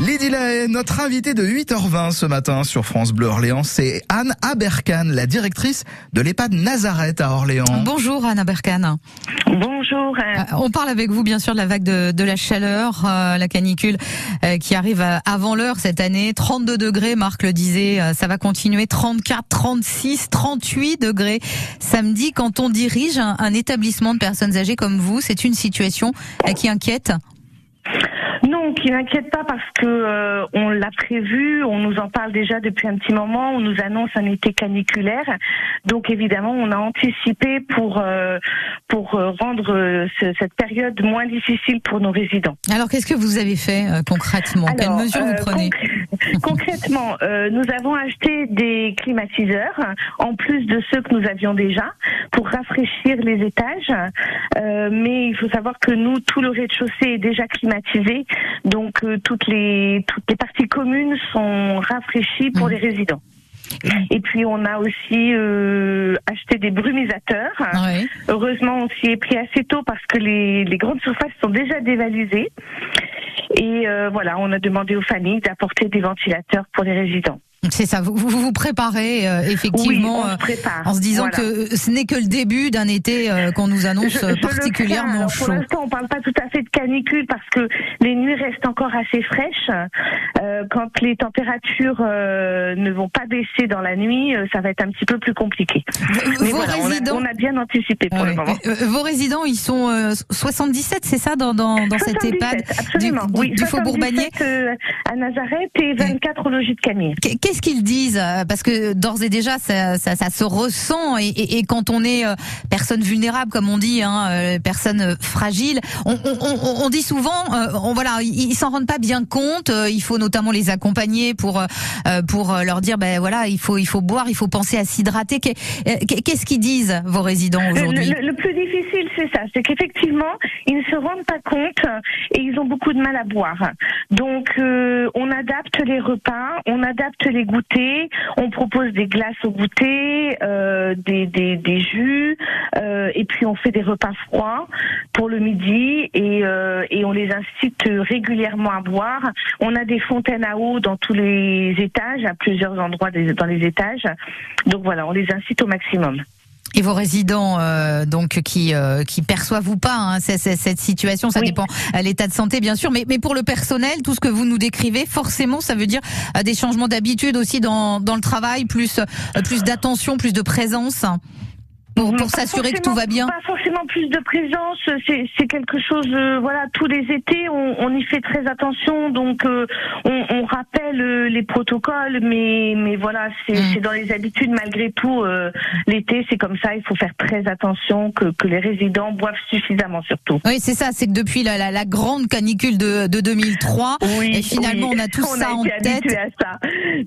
Lydie Lahaye, notre invitée de 8h20 ce matin sur France Bleu Orléans, c'est Anne Aberkan, la directrice de l'EHPAD Nazareth à Orléans. Bonjour Anne Aberkan. Bonjour. Euh, on parle avec vous bien sûr de la vague de, de la chaleur, euh, la canicule euh, qui arrive avant l'heure cette année. 32 degrés, Marc le disait, ça va continuer. 34, 36, 38 degrés samedi. Quand on dirige un, un établissement de personnes âgées comme vous, c'est une situation qui inquiète non, qui n'inquiète pas parce que euh, on l'a prévu, on nous en parle déjà depuis un petit moment, on nous annonce un été caniculaire. Donc évidemment, on a anticipé pour euh, pour euh, rendre cette période moins difficile pour nos résidents. Alors qu'est-ce que vous avez fait concrètement? Quelles mesures vous prenez? Concrètement, nous avons acheté des climatiseurs en plus de ceux que nous avions déjà pour rafraîchir les étages. mais il faut savoir que nous, tout le rez-de-chaussée est déjà climatisé donc euh, toutes les toutes les parties communes sont rafraîchies pour mmh. les résidents. Et puis on a aussi euh, acheté des brumisateurs. Heureusement, on s'y est pris assez tôt parce que les, les grandes surfaces sont déjà dévalisées. Et euh, voilà, on a demandé aux familles d'apporter des ventilateurs pour les résidents. C'est ça, vous vous, préparez euh, effectivement euh, en se disant que ce n'est que le début d'un été euh, qu'on nous annonce particulièrement chaud. Pour l'instant, on parle pas tout à fait de canicule parce que les nuits restent encore assez fraîches. quand les températures ne vont pas baisser dans la nuit, ça va être un petit peu plus compliqué. Mais voilà, on, a, bien anticipé pour le moment. Vos résidents, ils sont 77, c'est ça, dans, dans, dans cette EHPAD absolument, du, oui, du Faubourg Bagné à Nazareth et 24 au logis de Camier qu'est-ce qu'ils disent euh, Parce que d'ores et déjà, ça, ça, ça se ressent. Et, et, et, quand on est euh, personne vulnérable, comme on dit, hein, euh, personne fragile, on, on, on dit souvent, on, voilà, ils, s'en rendent pas bien compte. Il faut notamment les accompagner pour pour leur dire, ben voilà, il faut il faut boire, il faut penser à s'hydrater. Qu'est-ce qu'ils disent vos résidents aujourd'hui le, le, plus difficile, c'est ça, c'est qu'effectivement, ils ne se rendent pas compte et ils ont beaucoup de mal à boire. Donc, on adapte les repas, on adapte les goûter. On propose des glaces au goûter, euh, des, des, des, jus, euh, et puis on fait des repas froids pour le midi et, euh, et on les incite régulièrement à boire. On a des fontaines à eau dans tous les étages, à plusieurs endroits dans les étages. Donc voilà, on les incite au maximum. Et vos résidents, euh, donc qui euh, qui perçoivent ou pas hein, cette situation, ça dépend à l'état de santé bien sûr, mais mais pour le personnel, tout ce que vous nous décrivez, forcément, ça veut dire euh, des changements d'habitude aussi dans dans le travail, plus plus d'attention, plus de présence pour, pour s'assurer que tout va bien Pas forcément plus de présence, c'est quelque chose, euh, voilà, tous les étés, on, on, y fait très attention, donc euh, on, on, rappelle euh, les protocoles, mais, mais voilà, c'est mm. dans les habitudes malgré tout. L'été, c'est comme ça, il faut faire très attention que, que les résidents boivent suffisamment surtout. Oui, c'est ça, c'est que depuis la, la, la, grande canicule de, de 2003, oui, et finalement on a tout ça en tête. À ça.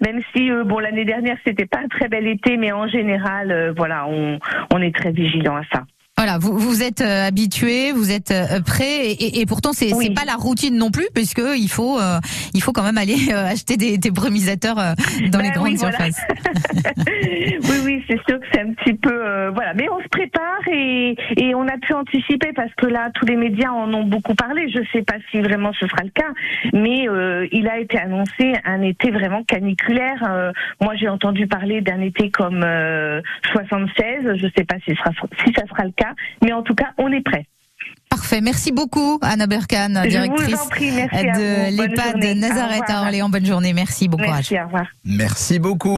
Même si, bon, l'année dernière, c'était pas un très bel été, mais en général, voilà, on, on est très vigilant à ça. Voilà, vous vous êtes euh, habitué, vous êtes euh, prêt, et, et, pourtant c'est oui. pas la routine non plus, puisque il faut euh, il faut quand même aller acheter des, des brumisateurs dans ben les grandes oui, surfaces. oui, oui, c'est sûr que c'est un petit peu voilà, mais on se prépare et, et on a pu anticiper parce que là tous les médias en ont beaucoup parlé. Je sais pas si vraiment ce sera le cas, mais il a été annoncé un été vraiment caniculaire. moi, j'ai entendu parler d'un été comme 76. Je sais pas si, sera, si ça sera le cas mais en tout cas, on est prêt. Parfait. Merci beaucoup, Anna Berkan, directrice prie, de l'EHPAD Nazareth à Orléans. Bonne journée. Merci. Bon Merci, courage. Au revoir. Merci beaucoup.